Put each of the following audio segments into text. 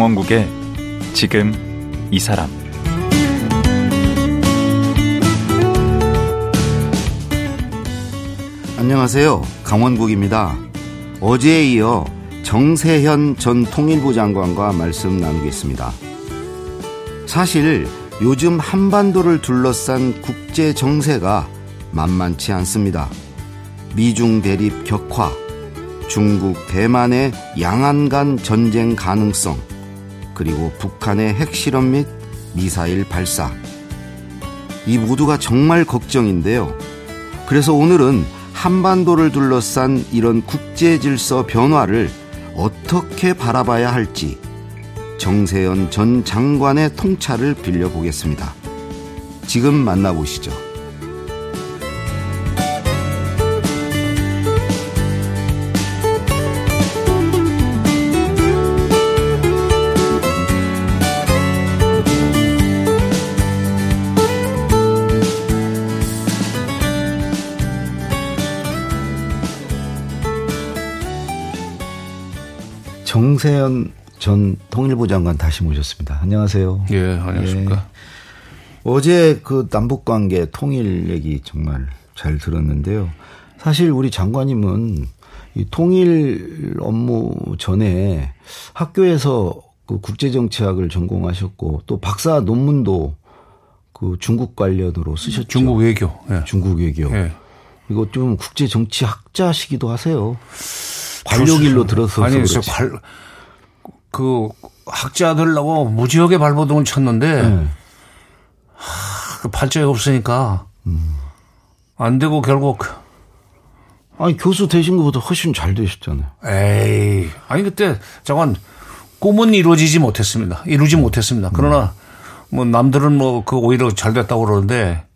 강원국의 지금 이 사람 안녕하세요. 강원국입니다. 어제에 이어 정세현 전 통일부 장관과 말씀 나누겠습니다. 사실 요즘 한반도를 둘러싼 국제 정세가 만만치 않습니다. 미중 대립 격화, 중국 대만의 양안 간 전쟁 가능성, 그리고 북한의 핵실험 및 미사일 발사. 이 모두가 정말 걱정인데요. 그래서 오늘은 한반도를 둘러싼 이런 국제 질서 변화를 어떻게 바라봐야 할지 정세현 전 장관의 통찰을 빌려보겠습니다. 지금 만나보시죠. 정세현 전 통일부 장관 다시 모셨습니다. 안녕하세요. 예, 안녕하십니까. 예. 어제 그 남북 관계 통일 얘기 정말 잘 들었는데요. 사실 우리 장관님은 이 통일 업무 전에 학교에서 그 국제정치학을 전공하셨고 또 박사 논문도 그 중국 관련으로 쓰셨죠. 중국 외교. 예. 중국 외교. 예. 이거 좀 국제정치학자시기도 하세요. 관료길로 들어서 아니 관, 그 학자들하고 무지하게 발버둥을 쳤는데 네. 하, 그 발전이 없으니까 음. 안 되고 결국 아니 교수 되신 것보다 훨씬 잘 되셨잖아요. 에이 아니 그때 잠깐 꿈은 이루어지지 못했습니다. 이루지 음. 못했습니다. 그러나 음. 뭐 남들은 뭐 그 오히려 잘 됐다고 그러는데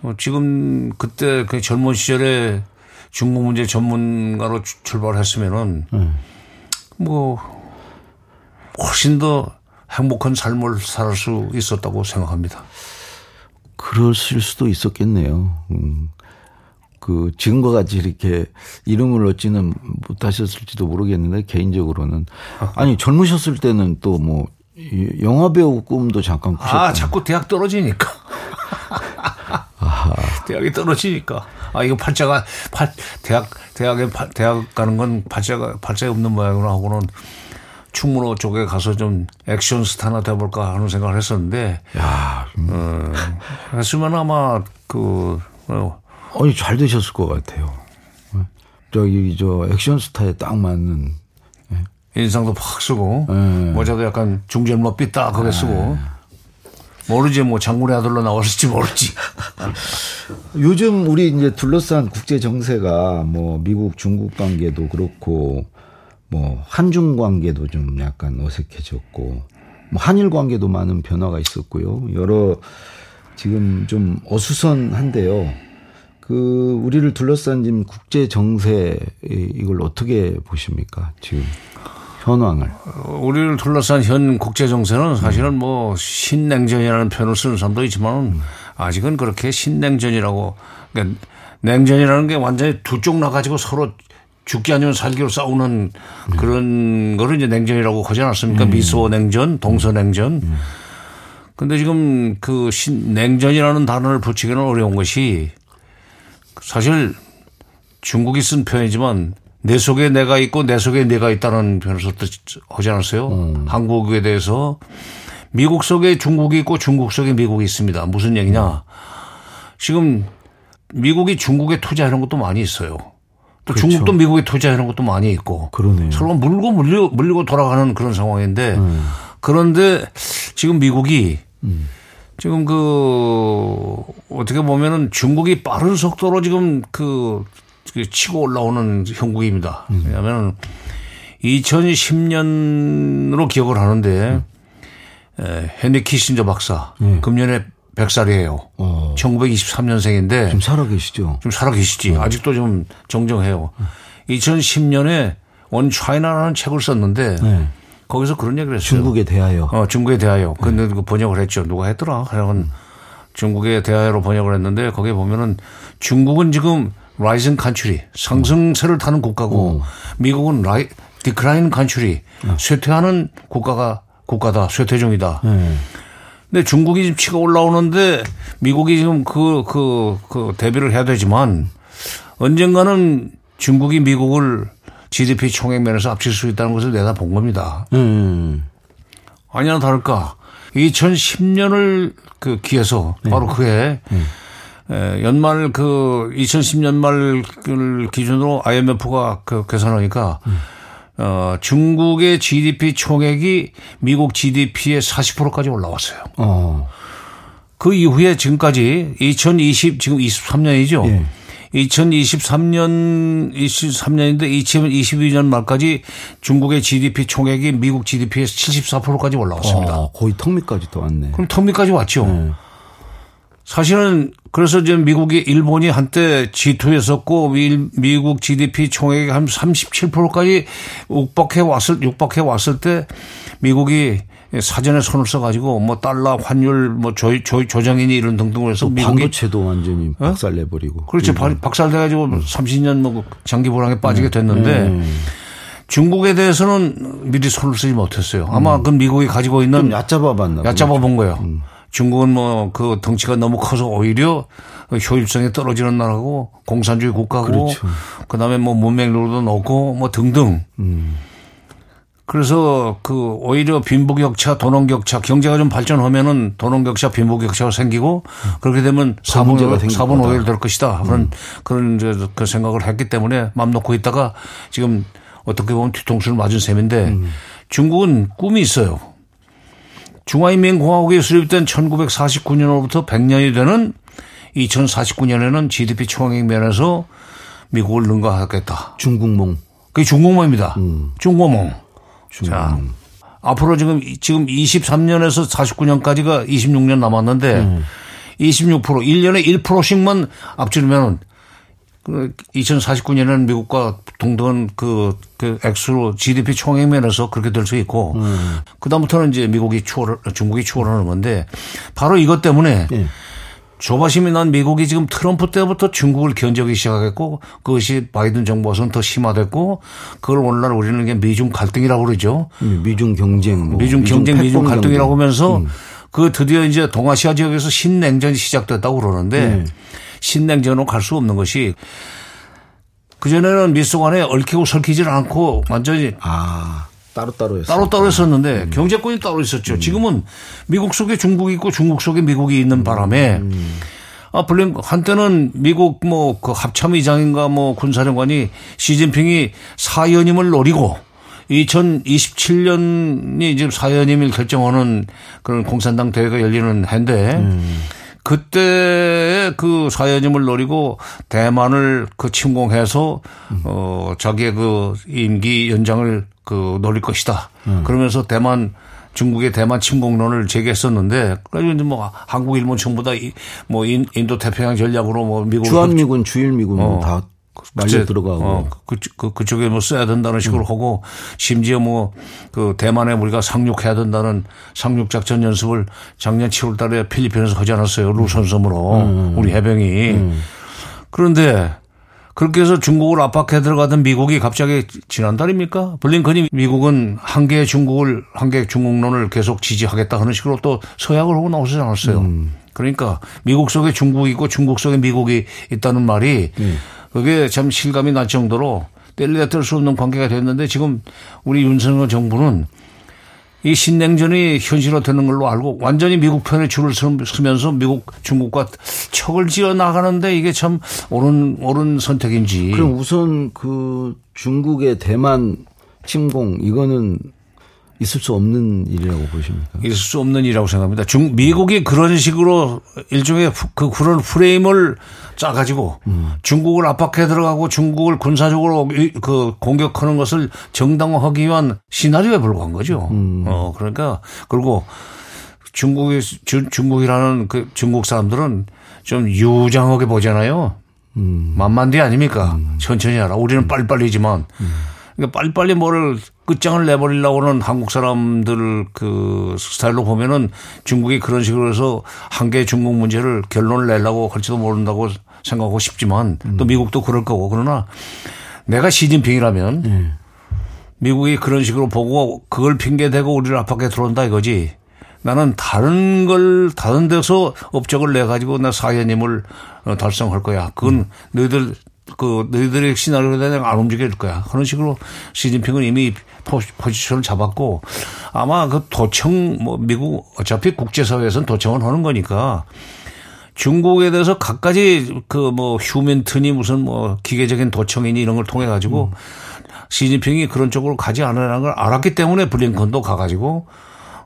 뭐 지금 그때 그 젊은 시절에 중국 문제 전문가로 출발했으면은 음. 뭐 훨씬 더 행복한 삶을 살 수 있었다고 생각합니다. 그러실 수도 있었겠네요. 음. 그 지금과 같이 이렇게 이름을 얻지는 못하셨을지도 모르겠는데 개인적으로는 아니 젊으셨을 때는 또 뭐 영화 배우 꿈도 잠깐 꾸셨다. 아 자꾸 대학 떨어지니까. 대학이 떨어지니까. 아, 이거 팔자가, 팔, 대학, 대학에, 대학 가는 건 팔자가, 팔자에 없는 모양으로 하고는 충무로 쪽에 가서 좀 액션 스타나 돼볼까 하는 생각을 했었는데. 야, 음. 어, 했으면 아마 그, 어. 아니, 잘 되셨을 것 같아요. 저기, 저, 액션 스타에 딱 맞는. 예. 인상도 팍 쓰고, 네. 모자도 약간 중절모 삐딱하게 쓰고. 네. 모르지 뭐 장군의 아들로 나왔을지 모르지. 요즘 우리 이제 둘러싼 국제 정세가 뭐 미국 중국 관계도 그렇고 뭐 한중 관계도 좀 약간 어색해졌고 뭐 한일 관계도 많은 변화가 있었고요. 여러 지금 좀 어수선한데요. 그 우리를 둘러싼 지금 국제 정세 이걸 어떻게 보십니까? 지금 현황을. 우리를 둘러싼 현 국제 정세는 사실은 뭐 신냉전이라는 표현을 쓰는 사람도 있지만 아직은 그렇게 신냉전이라고 그러니까 냉전이라는 게 완전히 두 쪽 나가지고 서로 죽기 아니면 살기로 싸우는 그런 거를 이제 냉전이라고 하지 않았습니까? 음. 미소 냉전, 동서 냉전. 음. 근데 지금 그 신, 냉전이라는 단어를 붙이기는 어려운 것이 사실 중국이 쓴 표현이지만 내 속에 내가 있고 내 속에 내가 있다는 표현을 하지 않았어요? 음. 한국에 대해서 미국 속에 중국이 있고 중국 속에 미국이 있습니다. 무슨 얘기냐? 지금 미국이 중국에 투자하는 것도 많이 있어요. 또 그렇죠. 중국도 미국에 투자하는 것도 많이 있고. 그러네요. 서로 물고 물리고, 물리고 돌아가는 그런 상황인데 음. 그런데 지금 미국이 음. 지금 그 어떻게 보면은 중국이 빠른 속도로 지금 그 치고 올라오는 형국입니다. 음. 왜냐하면 2010년으로 기억을 하는데 음. 헨리 키신저 박사 음. 금년에 100살이에요. 어. 1923년생인데 좀 살아 계시죠? 좀 살아 계시지. 어. 아직도 좀 정정해요. 음. 2010년에 원 차이나라는 책을 썼는데 네. 거기서 그런 얘기를 했어요. 중국에 대하여. 어, 중국에 대하여. 근데 네. 그 번역을 했죠. 누가 했더라? 그러면 음. 중국에 대하여로 번역을 했는데 거기에 보면은 중국은 지금 rising country 상승세를 타는 국가고 오. 미국은 declining country 쇠퇴하는 국가가 국가다 쇠퇴 중이다. 네. 근데 중국이 지금 치가 올라오는데 미국이 지금 그, 그, 그 대비를 해야 되지만 언젠가는 중국이 미국을 GDP 총액 면에서 앞질 수 있다는 것을 내다본 겁니다. 음. 아니나 다를까 2010년을 그 기해서 바로 그해 에, 연말 그 2010년 말을 기준으로 IMF가 그 계산하니까 어, 중국의 GDP 총액이 미국 GDP의 40%까지 올라왔어요. 어. 그 이후에 지금까지 2020 지금 23년이죠. 예. 2023년 23년인데 2022년 말까지 중국의 GDP 총액이 미국 GDP의 74%까지 올라왔습니다. 어, 거의 턱 밑까지 또 왔네. 그럼 턱밑까지 왔죠. 네. 사실은 그래서 이제 미국이 일본이 한때 G2였었고 미- 미국 GDP 총액이 한 37%까지 육박해 왔을 육박해 왔을 때 미국이 사전에 손을 써가지고 뭐 달러 환율 뭐 조, 조, 조정이니 이런 등등을 해서 미국이 반도체도 완전히 박살 내버리고. 그렇죠. 박- 박살돼가지고 30년 뭐 장기 불황에 빠지게 됐는데 중국에 대해서는 미리 손을 쓰지 못했어요. 아마 그 미국이 가지고 있는 좀 얕잡아 봤나 보네. 얕잡아 본 거예요. 중국은 뭐 그 덩치가 너무 커서 오히려 효율성이 떨어지는 나라고 공산주의 국가고 그렇죠. 그다음에 뭐 문맹률도 높고 뭐 등등. 그래서 그 오히려 빈부격차, 돈원격차, 경제가 좀 발전하면은 돈원격차, 빈부격차가 생기고 그렇게 되면 더 문제가 4분, 생길 4분 거다. 5일 될 것이다. 그런 그런 이제 그 생각을 했기 때문에 맘 놓고 있다가 지금 어떻게 보면 뒤통수를 맞은 셈인데 중국은 꿈이 있어요. 중화인민공화국이 수립된 1949년으로부터 100년이 되는 2049년에는 GDP 총액 면에서 미국을 능가하겠다. 중국몽. 그게 중국몽입니다. 중국몽. 자, 중국몽. 앞으로 지금 지금 23년에서 49년까지가 26년 남았는데 26% 1년에 1%씩만 앞지르면 그 2049년에는 미국과 동등한 그, 그 액수로 GDP 총액 면에서 그렇게 될 수 있고 그다음부터는 이제 미국이 추월 중국이 추월하는 건데 바로 이것 때문에 예. 조바심이 난 미국이 지금 트럼프 때부터 중국을 견제하기 시작했고 그것이 바이든 정부에서는 더 심화됐고 그걸 오늘날 우리는 이게 미중 갈등이라고 그러죠. 미중 경쟁. 뭐 미중 경쟁, 미중 패권 갈등이라고 경쟁. 하면서 음. 그 드디어 이제 동아시아 지역에서 신냉전이 시작됐다고 그러는데 네. 신냉전으로 갈 수 없는 것이 그전에는 미소간에 얽히고 설키질 않고 완전히 아. 따로따로 음. 했었는데 경제권이 따로 있었죠. 지금은 미국 속에 중국이 있고 중국 속에 미국이 있는 바람에 음. 아, 블링, 한때는 미국 뭐 그 합참의장인가 뭐 군사령관이 시진핑이 사연임을 노리고 2027년이 지금 사연임을 결정하는 그런 공산당 대회가 열리는 해인데 그때 그 사연임을 노리고 대만을 그 침공해서 어 자기의 그 임기 연장을 그 노릴 것이다. 그러면서 대만 중국의 대만 침공론을 제기했었는데 그래서 이제 뭐 한국 일본 전부 다뭐 인도 태평양 전략으로 뭐 미국 주한미군, 주일미군 어. 다 말려 들어가고. 음. 어, 그, 그, 그쪽에 뭐 써야 된다는 식으로 하고 심지어 뭐 그 대만에 우리가 상륙해야 된다는 상륙 작전 연습을 작년 7월 달에 필리핀에서 하지 않았어요. 루선섬으로 음. 우리 해병이. 그런데 그렇게 해서 중국을 압박해 들어가던 미국이 갑자기 지난달입니까? 블링컨이 미국은 한 개의 중국을 한 개의 중국론을 계속 지지하겠다 하는 식으로 또 서약을 하고 나오지 않았어요. 음. 그러니까 미국 속에 중국이 있고 중국 속에 미국이 있다는 말이 네. 그게 참 실감이 날 정도로 뗄래야 뗄 수 없는 관계가 됐는데 지금 우리 윤석열 정부는 이 신냉전이 현실화되는 걸로 알고 완전히 미국 편에 줄을 서- 서면서 미국 중국과 척을 지어 나가는데 이게 참 옳은 옳은 선택인지. 그럼 우선 그 중국의 대만 침공 이거는 있을 수 없는 일이라고 보십니까? 있을 수 없는 일이라고 생각합니다. 중 미국이 그런 식으로 일종의 프- 그 그런 프레임을 짜가지고 중국을 압박해 들어가고 중국을 군사적으로 이- 그 공격하는 것을 정당화하기 위한 시나리오에 불과한 거죠. 어 그러니까 그리고 중국의 주- 중국이라는 그 중국 사람들은 좀 유장하게 보잖아요. 만만디 아닙니까? 천천히 하라. 우리는 빨리빨리지만. 그러니까 빨리빨리 뭐를 끝장을 내버리려고 하는 한국 사람들 그 스타일로 보면은 중국이 그런 식으로 해서 한 개의 중국 문제를 결론을 내려고 할지도 모른다고 생각하고 싶지만 또 미국도 그럴 거고 그러나 내가 시진핑이라면 미국이 그런 식으로 보고 그걸 핑계대고 우리를 압박해 들어온다 이거지. 나는 다른 걸 다른 데서 업적을 내 가지고 나 사회님을 어, 달성할 거야. 그건 너희들 그 너희들의 시나리오에 내가 안 움직일 거야. 그런 식으로 시진핑은 이미 포지션을 잡았고 아마 그 도청 뭐 미국 어차피 국제사회에서는 도청을 하는 거니까 중국에 대해서 갖가지 그 뭐 휴멘트니 무슨 뭐 기계적인 도청이니 이런 걸 통해 가지고 음. 시진핑이 그런 쪽으로 가지 않으라는 걸 알았기 때문에 블링컨도 가가지고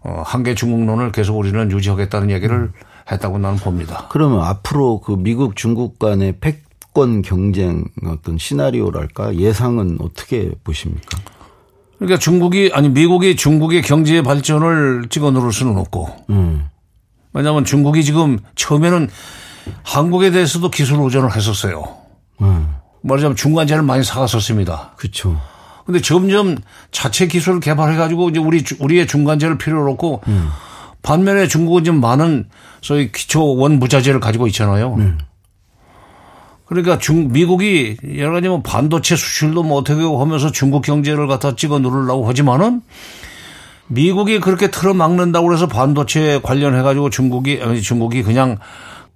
어, 한계 중국론을 계속 우리는 유지하겠다는 얘기를 했다고 나는 봅니다. 그러면 앞으로 그 미국 중국 간의 패권 경쟁 어떤 시나리오랄까 예상은 어떻게 보십니까? 그러니까 중국이 아니 미국이 중국의 경제 발전을 찍어 누를 수는 없고. 음. 왜냐하면 중국이 지금 처음에는 한국에 대해서도 기술 의존을 했었어요. 음. 말하자면 중간재를 많이 사갔었습니다. 그렇죠. 근데 점점 자체 기술을 개발해 가지고 이제 우리 우리의 중간재를 필요로 없고 음. 반면에 중국은 좀 많은 소위 기초 원부자재를 가지고 있잖아요. 음. 그러니까 중 미국이 여러 가지 뭐 반도체 수출도 뭐 어떻게 하면서 중국 경제를 갖다 찍어 누르려고 하지만은 미국이 그렇게 틀어막는다고 그래서 반도체 관련해 가지고 중국이 아니 중국이 그냥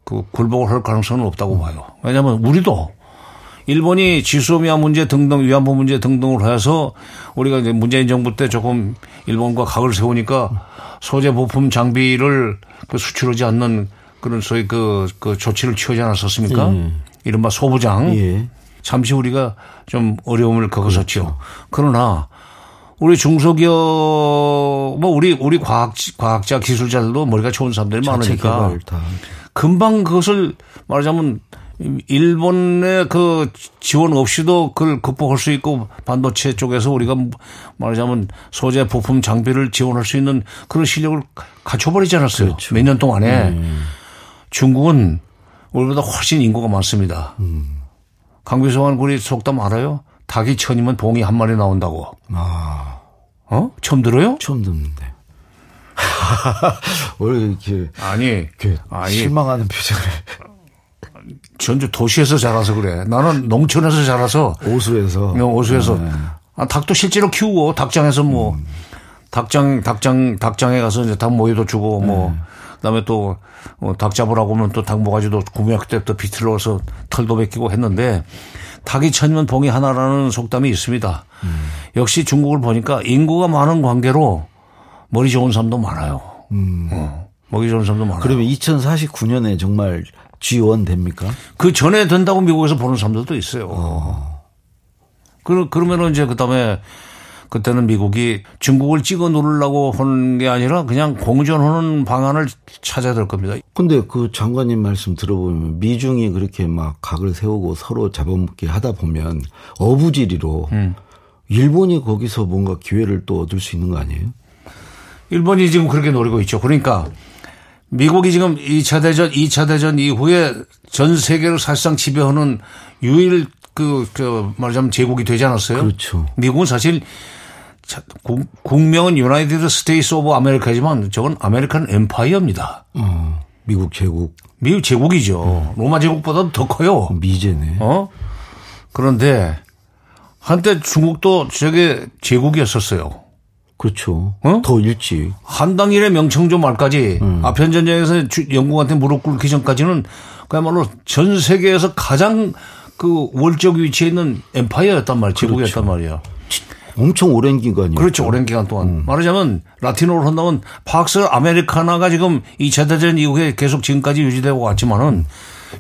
그 굴복을 할 가능성은 없다고 봐요. 왜냐하면 우리도 일본이 지소미아 문제 등등 위안부 문제 등등을 해서 우리가 이제 문재인 정부 때 조금 일본과 각을 세우니까 소재 부품 장비를 그 수출하지 않는 그런 소위 그, 그 조치를 취하지 않았었습니까? 음. 이른바 소부장. 예. 잠시 우리가 좀 어려움을 겪었었죠. 그렇죠. 그러나 우리 중소기업 뭐 우리 우리 과학 과학자 기술자들도 머리가 좋은 사람들이 많으니까 금방 그것을 말하자면 일본의 그 지원 없이도 그걸 극복할 수 있고 반도체 쪽에서 우리가 말하자면 소재 부품 장비를 지원할 수 있는 그런 실력을 갖춰버리지 않았어요. 그렇죠. 몇년 동안에 음. 중국은 우리보다 훨씬 인구가 많습니다. 음. 강비성한 군이 속담 알아요? 닭이 천이면 봉이 한 마리 나온다고. 아. 어? 처음 들어요? 처음 듣는데. 원래 이렇게 아니, 이렇게 아니 실망하는 표정을 전주 도시에서 자라서 그래. 나는 농촌에서 자라서 오수에서 어, 오수에서 네. 아, 닭도 실제로 키우고 닭장에서 뭐 음. 닭장 닭장 닭장에 가서 이제 닭 모이도 주고 뭐 네. 그다음에 또 어, 닭 잡으라고 하면 또 닭 모가지도 구매할 때부터 비틀어서 털도 벗기고 했는데 닭이 천이면 봉이 하나라는 속담이 있습니다. 음. 역시 중국을 보니까 인구가 많은 관계로 머리 좋은 사람도 많아요. 음. 어, 머리 좋은 사람도 많아요. 그러면 2049년에 정말 G1 됩니까? 그 전에 된다고 미국에서 보는 사람들도 있어요. 어. 그, 그러면은 이제 그 다음에 그때는 미국이 중국을 찍어 누르려고 하는 게 아니라 그냥 공존하는 방안을 찾아야 될 겁니다. 근데 그 장관님 말씀 들어보면 미중이 그렇게 막 각을 세우고 서로 잡아먹게 하다 보면 어부지리로 음. 일본이 거기서 뭔가 기회를 또 얻을 수 있는 거 아니에요? 일본이 지금 그렇게 노리고 있죠. 그러니까 미국이 지금 2차 대전, 2차 대전 이후에 전 세계를 사실상 지배하는 유일 그, 그 말하자면 제국이 되지 않았어요? 그렇죠. 미국은 사실 국명은 United States of America지만 저건 American empire입니다. 어, 미국 제국. 미국 제국이죠. 음. 로마 제국보다도 더 커요. 미제네. 어? 그런데 한때 중국도 저게 제국이었었어요. 그렇죠. 어? 더 일찍. 한당 이래 명청조 말까지 음. 아편 전쟁에서 영국한테 무릎 꿇기 전까지는 그야말로 전 세계에서 가장 그 우월적 위치에 있는 empire였단 말이야. 제국이었단 그렇죠. 말이야. 엄청 오랜 기간이요. 그렇죠. 오랜 기간 동안. 음. 말하자면 라틴어로 한다면 박스 아메리카나가 지금 2차 대전 이후에 계속 지금까지 유지되고 왔지만은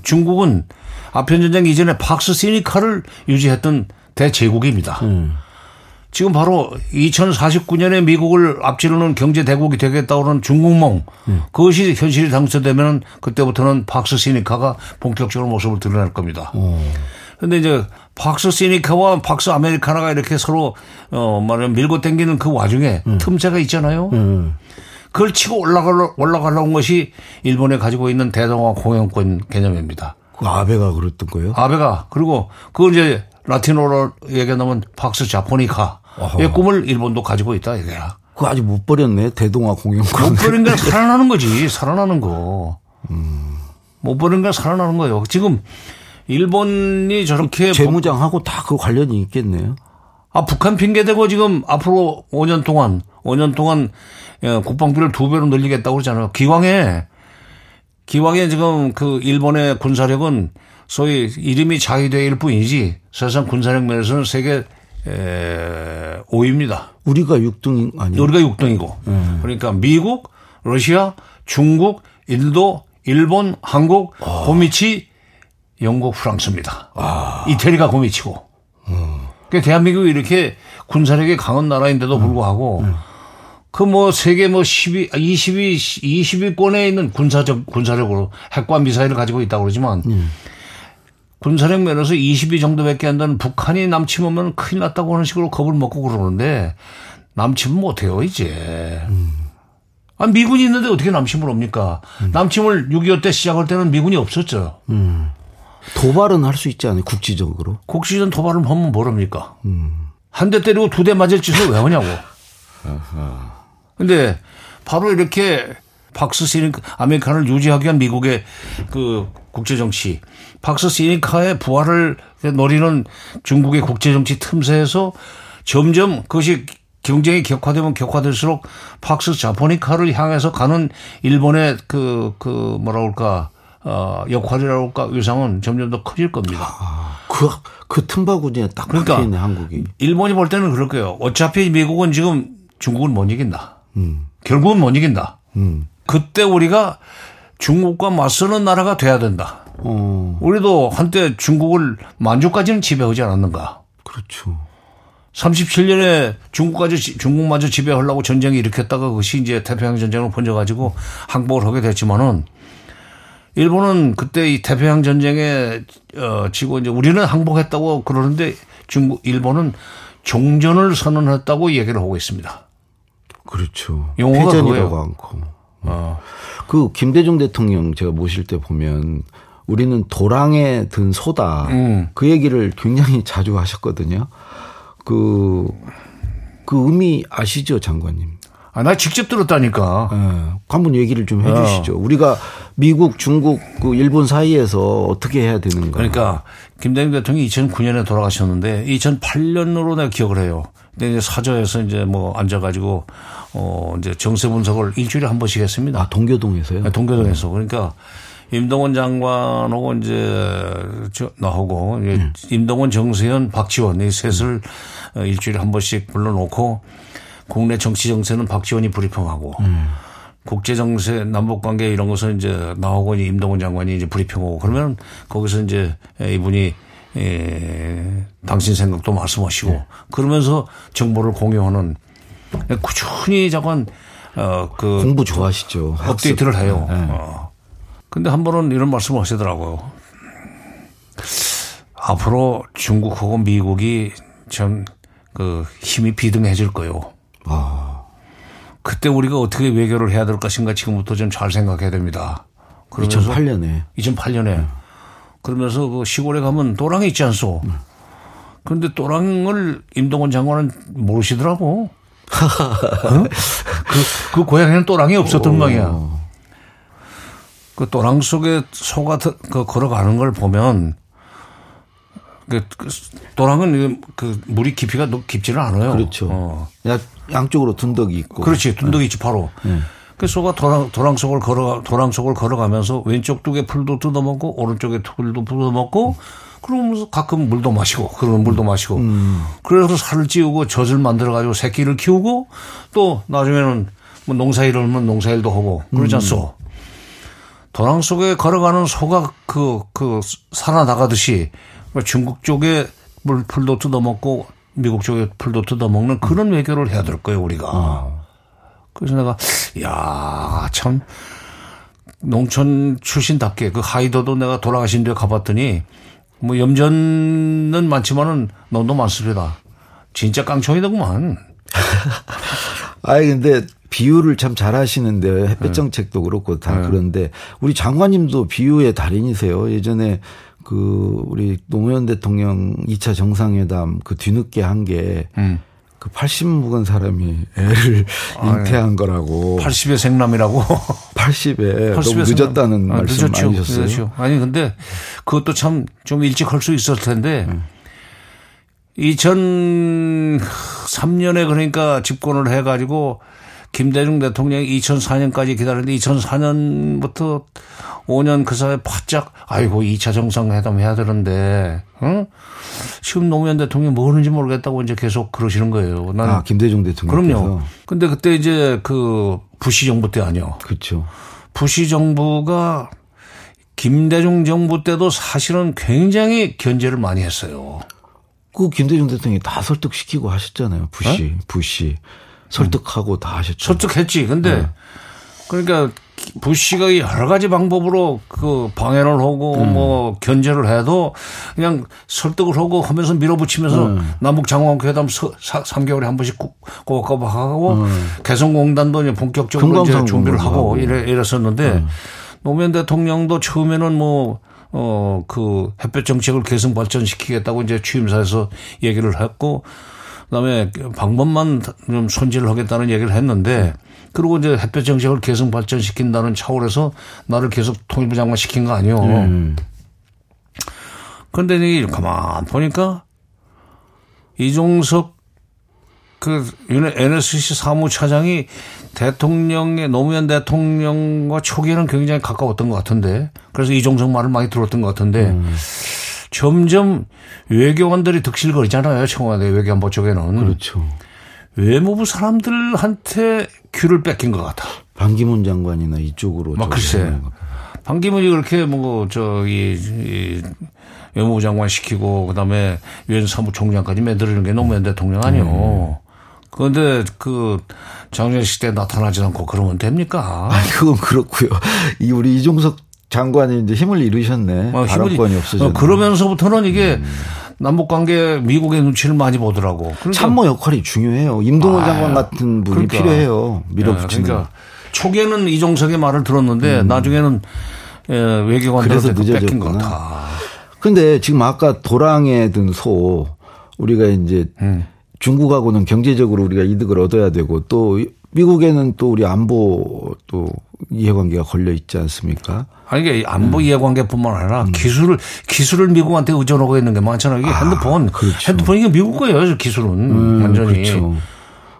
중국은 아편 전쟁 이전에 박스 시니카를 유지했던 대제국입니다. 음. 지금 바로 2049년에 미국을 앞지르는 경제 대국이 되겠다고 하는 중국몽 음. 그것이 현실이 당선되면 그때부터는 박스 시니카가 본격적으로 모습을 드러낼 겁니다. 그런데 이제 박스 시니카와 박스 아메리카나가 이렇게 서로 어 말하면 밀고 당기는 그 와중에 음. 틈새가 있잖아요. 음. 그걸 치고 올라가려 올라가려는 것이 일본에 가지고 있는 대동아 공영권 개념입니다. 그 아베가 그랬던 거예요? 아베가 그리고 그걸 이제 라틴어로 얘기하면 박스 자포니카 의 꿈을 일본도 가지고 있다 이거야. 그거 아직 못 버렸네 대동아 공영권. 못 버린 게 살아나는 거지 살아나는 거. 음. 못 버린 게 살아나는 거예요. 지금 일본이 저렇게 재무장하고 다 그 관련이 있겠네요. 아, 북한 핑계 대고 지금 앞으로 5년 동안, 5년 동안 예, 국방비를 두 배로 늘리겠다고 그러잖아요. 기왕에, 기왕에 지금 그 일본의 군사력은 소위 이름이 자위대일 뿐이지 사실상 군사력 면에서는 세계 에, 5위입니다. 우리가 6등 아니에요? 우리가 6등이고. 그러니까 미국, 러시아, 중국, 인도, 일본, 한국, 고미치, 영국, 프랑스입니다. 이태리가 고미치고. 그러니까 대한민국이 이렇게 군사력이 강한 나라인데도 불구하고 그뭐 세계 뭐 12, 20위, 20위권에 있는 군사적, 군사력으로 핵과 미사일을 가지고 있다고 그러지만 군사력 면에서 20위 정도밖에 안 되는 북한이 남침하면 큰일 났다고 하는 식으로 겁을 먹고 그러는데 남침은 못해요, 이제. 아, 미군이 있는데 어떻게 남침을 합니까? 남침을 6.25 때 시작할 때는 미군이 없었죠. 도발은 할 수 있지 않아요? 국지적으로. 국시전 도발을 하면 뭐랍니까? 한대 때리고 두 대 맞을 짓을 왜 하냐고. 근데 바로 이렇게 박스 시니카 아메리카를 유지하기 위한 미국의 그 국제 정치, 박스 시니카의 부활을 노리는 중국의 국제 정치 틈새에서 점점 그것이 경쟁이 격화되면 격화될수록 박스 자포니카를 향해서 가는 일본의 그, 그 뭐라 그럴까, 어, 역할이라고 할까, 위상은 점점 더 커질 겁니다. 그, 그 틈바구니에 딱 그러니까 박혀있네, 한국이. 일본이 볼 때는 그럴 거예요. 어차피 미국은 지금 중국을 못 이긴다. 결국은 못 이긴다. 음. 그때 우리가 중국과 맞서는 나라가 돼야 된다. 어, 우리도 한때 중국을 만주까지는 지배하지 않았는가. 그렇죠. 37년에 중국까지 중국마저 지배하려고 전쟁을 일으켰다가 그것이 이제 태평양 전쟁으로 번져가지고 항복을 하게 됐지만은 일본은 그때 이 태평양 전쟁에 어 지고 이제 우리는 항복했다고 그러는데 중국 일본은 종전을 선언했다고 얘기를 하고 있습니다. 그렇죠. 용어가 패전이라고. 않고. 어. 그 김대중 대통령 제가 모실 때 보면 우리는 도랑에 든 소다. 음. 그 얘기를 굉장히 자주 하셨거든요. 그, 그 의미 아시죠, 장관님? 아, 나 직접 들었다니까. 예. 한번 얘기를 좀 어. 해주시죠. 우리가 미국, 중국, 그 일본 사이에서 어떻게 해야 되는가. 그러니까 김대중 대통령이 2009년에 돌아가셨는데 2008년으로 내가 기억을 해요. 근데 이제 사저에서 이제 뭐 앉아가지고 어 이제 정세 분석을 일주일에 한 번씩 했습니다. 아, 동교동에서요? 동교동에서 그러니까 임동원 장관하고 이제 저 나하고 이제 임동원 정세현 박지원 이 셋을 어, 일주일에 한 번씩 불러놓고 국내 정치 정세는 박지원이 브리핑하고 국제 정세 남북 관계 이런 것은 이제 나하고 이제 임동원 장관이 이제 브리핑하고 그러면 거기서 이제 이분이 예, 당신 생각도 말씀하시고 그러면서 정보를 공유하는 꾸준히 잠깐 어그 공부 좋아하시죠. 업데이트를 학습. 해요. 네. 어. 근데 한 번은 이런 말씀을 하시더라고요. 앞으로 중국하고 미국이 참 그 힘이 비등해질 거요. 아, 그때 우리가 어떻게 외교를 해야 될 것인가 지금부터 좀 잘 생각해야 됩니다. 그러면서 2008년에. 2008년에 그러면서 그 시골에 가면 도랑이 있지 않소. 그런데 도랑을 임동원 장관은 모르시더라고. 어? 그, 그 고향에는 또랑이 없었던 모양이야. 그 또랑 속에 소가 드- 그 걸어가는 걸 보면 그, 그 또랑은 그 물이 깊이가 깊지는 않아요. 그렇죠. 어. 야, 양쪽으로 둔덕이 있고. 그렇지. 둔덕이 있지, 바로. 그 소가 도랑, 도랑 속을 걸어, 도랑 속을 걸어가면서 왼쪽 쪽에 풀도 뜯어먹고, 오른쪽에 풀도 뜯어먹고, 그러면서 가끔 물도 마시고, 그러면 물도 마시고. 그래서 살을 찌우고 젖을 만들어 가지고 새끼를 키우고, 또 나중에는 뭐 농사일을 하면 농사일도 하고, 그러지 않소. 도랑 속에 걸어가는 소가 그, 그, 살아나가듯이 중국 쪽에 물, 풀도 뜯어먹고 미국 쪽에 풀도 뜯어먹는 그런 외교를 해야 될 거예요, 우리가. 그래서 내가, 야 참, 농촌 출신답게 그 하이더도 내가 돌아가신 데 가봤더니 뭐 염전은 많지만은 너도 많습니다. 진짜 깡총이더구만. 아니 근데 비유를 참 잘하시는데 햇볕 네. 정책도 그렇고 다 그런데 우리 장관님도 비유의 달인이세요. 예전에 그 우리 노무현 대통령 2차 정상회담 그 뒤늦게 한게 음. 그 80 먹은 사람이 애를 잉태한 거라고 80의 생남이라고. 80에 80의 너무 늦었다는 생남. 아, 말씀 늦었죠. 아니셨어요? 늦었죠. 아니 근데 그것도 참 좀 일찍 할 수 있었을 텐데 2003년에 그러니까 집권을 해가지고 김대중 대통령이 2004년까지 기다렸는데 2004년부터 5년 그 사이에 바짝 아이고 2차 정상회담 해야 되는데 응? 지금 노무현 대통령이 뭐 하는지 모르겠다고 이제 계속 그러시는 거예요. 나는 아, 김대중 대통령. 그럼요. 근데 그때 이제 그 부시 정부 때 아니요. 그렇죠. 부시 정부가 김대중 정부 때도 사실은 굉장히 견제를 많이 했어요. 그 김대중 대통령이 다 설득시키고 하셨잖아요. 부시, 부시. 설득하고 다 하셨죠. 설득했지. 근데 그러니까 부시가 여러 가지 방법으로 그 방해를 하고 뭐 견제를 해도 그냥 설득을 하고 하면서 밀어붙이면서 남북 장관회담 3개월에 한 번씩 꼬박꼬박 하고 개성공단도 이제 본격적으로 이제 준비를 하고 하고. 이래 이랬었는데 노무현 대통령도 처음에는 뭐 어, 그 햇볕 정책을 계속 발전시키겠다고 이제 취임사에서 얘기를 했고 그다음에 방법만 좀 손질을 하겠다는 얘기를 했는데 그리고 이제 햇볕 정책을 계속 발전시킨다는 차원에서 나를 계속 통일부 장관 시킨 거 아니요. 음. 그런데 이 가만 보니까 이종석 그 NSC 사무차장이 대통령의 노무현 대통령과 초기에는 굉장히 가까웠던 것 같은데 그래서 이종석 말을 많이 들었던 것 같은데 음. 점점 외교관들이 득실거리잖아요 청와대 외교안보 쪽에는 그렇죠. 외무부 사람들한테 큐를 뺏긴 것 같아. 반기문 장관이나 이쪽으로. 막 글쎄. 반기문이 그렇게 뭐 저기 이 외무부 장관 시키고 그 다음에 유엔 사무총장까지 만들어주는 게 노무현 대통령 아니요. 그런데 그 장례식 때 나타나지 않고 그러면 됩니까? 아니, 그건 그렇고요. 이 우리 이종석 장관이 이제 힘을 잃으셨네. 어, 힘을- 발언권이 없어졌네. 어, 그러면서부터는 이게 남북 관계 미국의 눈치를 많이 보더라고. 그러니까 참모 역할이 중요해요. 임동원 아유, 장관 같은 분이 그러니까. 필요해요. 밀어붙이는. 예, 그러니까 초기에는 이종석의 말을 들었는데 나중에는 예, 외교관들한테 음. 그래서 뺏긴 것 늦어졌구나. 같아. 근데 지금 아까 도랑에 든 소 우리가 이제 음. 중국하고는 경제적으로 우리가 이득을 얻어야 되고 또 미국에는 또 우리 안보 또 이해관계가 걸려 있지 않습니까? 아니 이게 안보 음. 이해관계뿐만 아니라 기술을 기술을 미국한테 의존하고 있는 게 많잖아요. 이게 핸드폰 핸드폰 이게 미국 거예요. 기술은 완전히. 그렇죠.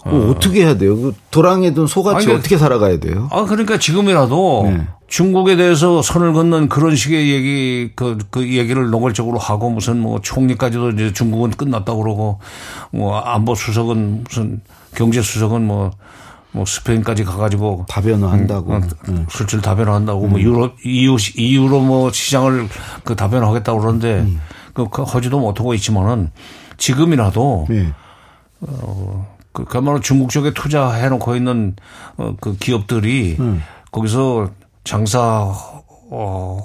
어. 어떻게 해야 돼요? 그 도랑에 든 소같이 아니, 어떻게 살아가야 돼요? 아 그러니까 지금이라도 네. 중국에 대해서 선을 걷는 그런 식의 얘기 그, 그 얘기를 노골적으로 하고 무슨 뭐 총리까지도 이제 중국은 끝났다 고 그러고 뭐 안보 수석은 무슨 경제 수석은 뭐 뭐 스페인까지 가가지고 다변화한다고. 어, 음. 술질 다변화한다고 뭐 유럽 EU EU로 뭐 시장을 그 다변화하겠다고 그러는데 음. 그, 그 하지도 못하고 있지만은 지금이라도 네. 그 그야말로 중국 쪽에 투자해 놓고 있는 어, 그 기업들이 음. 거기서 장사 어,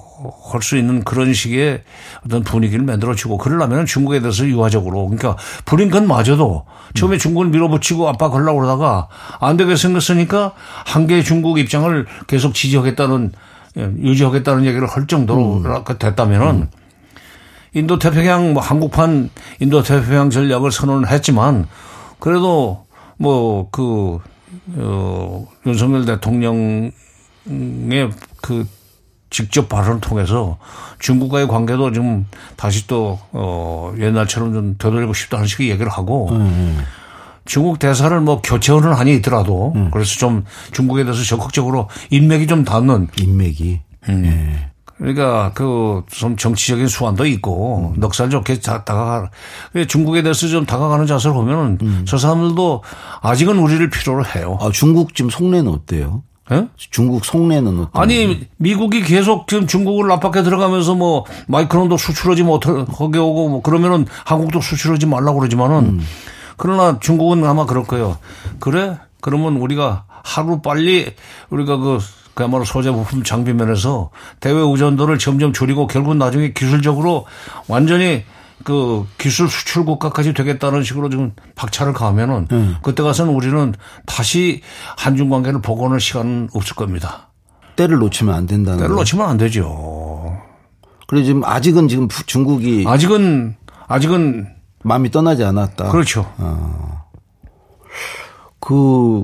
할 수 있는 그런 식의 어떤 분위기를 만들어주고 그러려면 중국에 대해서 유화적으로 그러니까 브링컨마저도 처음에 중국을 밀어붙이고 압박하려고 그러다가 안 되게 생겼으니까 한계 중국 입장을 계속 지지하겠다는 예, 유지하겠다는 얘기를 할 정도로 됐다면은 인도 태평양 뭐 한국판 인도 태평양 전략을 선언을 했지만 그래도 뭐그 어, 윤석열 대통령의 그 직접 발언을 통해서 중국과의 관계도 좀 다시 또, 어, 옛날처럼 좀 되돌리고 싶다는 식의 얘기를 하고 중국 대사를 뭐 교체는 아니 있더라도 그래서 좀 중국에 대해서 적극적으로 인맥이 좀 닿는 인맥이. 그러니까 그 좀 정치적인 수완도 있고 넉살 좋게 자- 다가가 중국에 대해서 좀 다가가는 자세를 보면은 저 사람들도 아직은 우리를 필요로 해요. 아, 중국 지금 속내는 어때요? 예? 중국 속내는 어때요? 아니 미국이 계속 지금 중국을 압박해 들어가면서 뭐 마이크론도 수출하지 못하게 오고 뭐 그러면은 한국도 수출하지 말라고 그러지만은 그러나 중국은 아마 그럴 거예요. 그래? 그러면 우리가 하루 빨리 우리가 그 그야말로 소재 부품 장비 면에서 대외 의존도를 점점 줄이고 결국 나중에 기술적으로 완전히 그 기술 수출 국가까지 되겠다는 식으로 지금 박차를 가하면은 그때 가서는 우리는 다시 한중 관계를 복원할 시간은 없을 겁니다. 때를 놓치면 안 된다는 때를 거. 놓치면 안 되죠. 그래 지금 아직은 지금 부- 중국이 아직은 아직은 마음이 떠나지 않았다. 그렇죠. 그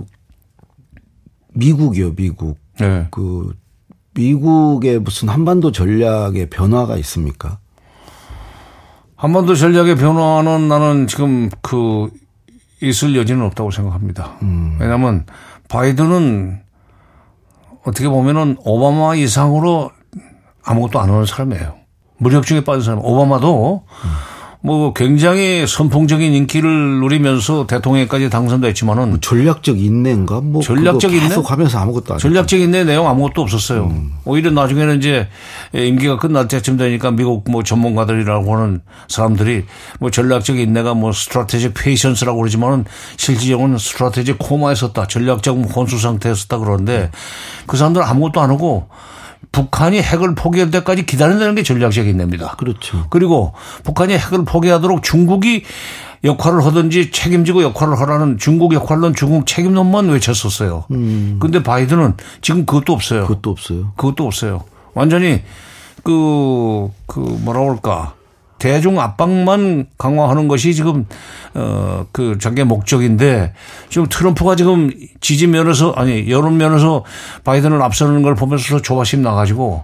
미국이요, 미국. 네. 그 미국의 무슨 한반도 전략의 변화가 있습니까? 한반도 전략의 변화는 나는 지금 그 있을 여지는 없다고 생각합니다. 음. 왜냐하면 바이든은 어떻게 보면은 오바마 이상으로 아무것도 안 하는 사람이에요. 무력 중에 빠진 사람. 오바마도 뭐 굉장히 선풍적인 인기를 누리면서 대통령까지 당선됐지만은 전략적 인내인가 뭐 전략적 인내? 계속 하면서 아무것도 안 전략적 인내 내용 아무것도 없었어요. 오히려 나중에는 이제 임기가 끝날 때쯤 되니까 미국 뭐 전문가들이라고 하는 사람들이 뭐 전략적 인내가 뭐 strategic patience라고 그러지만은 실질적으로는 strategic coma에 섰다. 전략적 혼수 상태에 섰다 그러는데 그 사람들은 아무것도 안 하고 북한이 핵을 포기할 때까지 기다린다는 게 전략적 인내입니다. 그렇죠. 그리고 북한이 핵을 포기하도록 중국이 역할을 하든지 책임지고 역할을 하라는 중국 역할론 중국 책임론만 외쳤었어요. 근데 바이든은 지금 그것도 없어요. 그것도 없어요. 그것도 없어요. 완전히 그, 그 뭐라 그럴까. 대중 압박만 강화하는 것이 지금 어그 자기의 목적인데 지금 트럼프가 지금 지지 면에서 아니 여론 면에서 바이든을 앞서는 걸 보면서 조바심 나가지고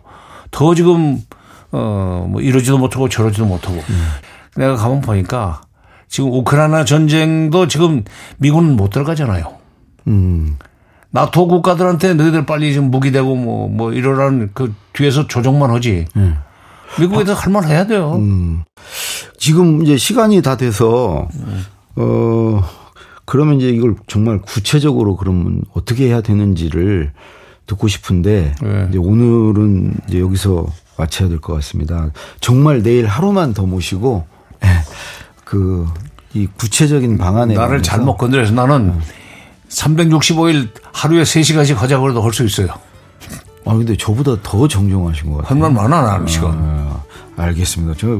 더 지금 어뭐 이러지도 못하고 저러지도 못하고 내가 가만 보니까 지금 우크라이나 전쟁도 지금 미군은 못 들어가잖아요. 음. 나토 국가들한테 너희들 빨리 지금 무기 대고 뭐, 뭐 이러라는 그 뒤에서 조정만 하지. 미국에도 할말 해야 돼요. 음. 지금 이제 시간이 다 돼서 어 그러면 이제 이걸 정말 구체적으로 그러면 어떻게 해야 되는지를 듣고 싶은데 네. 이제 오늘은 이제 여기서 마쳐야 될 것 같습니다. 정말 내일 하루만 더 모시고 그 이 구체적인 방안에 나를 잘못 건드려서 나는 365일 하루에 3시간씩 하자고 해도 할 수 있어요. 아 근데 저보다 더 정정하신 것 같아요. 할 말 많아, 나는 시간. 아, 알겠습니다. 저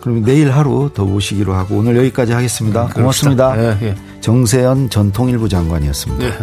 그럼 내일 하루 더 모시기로 하고 오늘 여기까지 하겠습니다. 고맙습니다. 예, 예. 정세현 전 통일부 장관이었습니다. 예.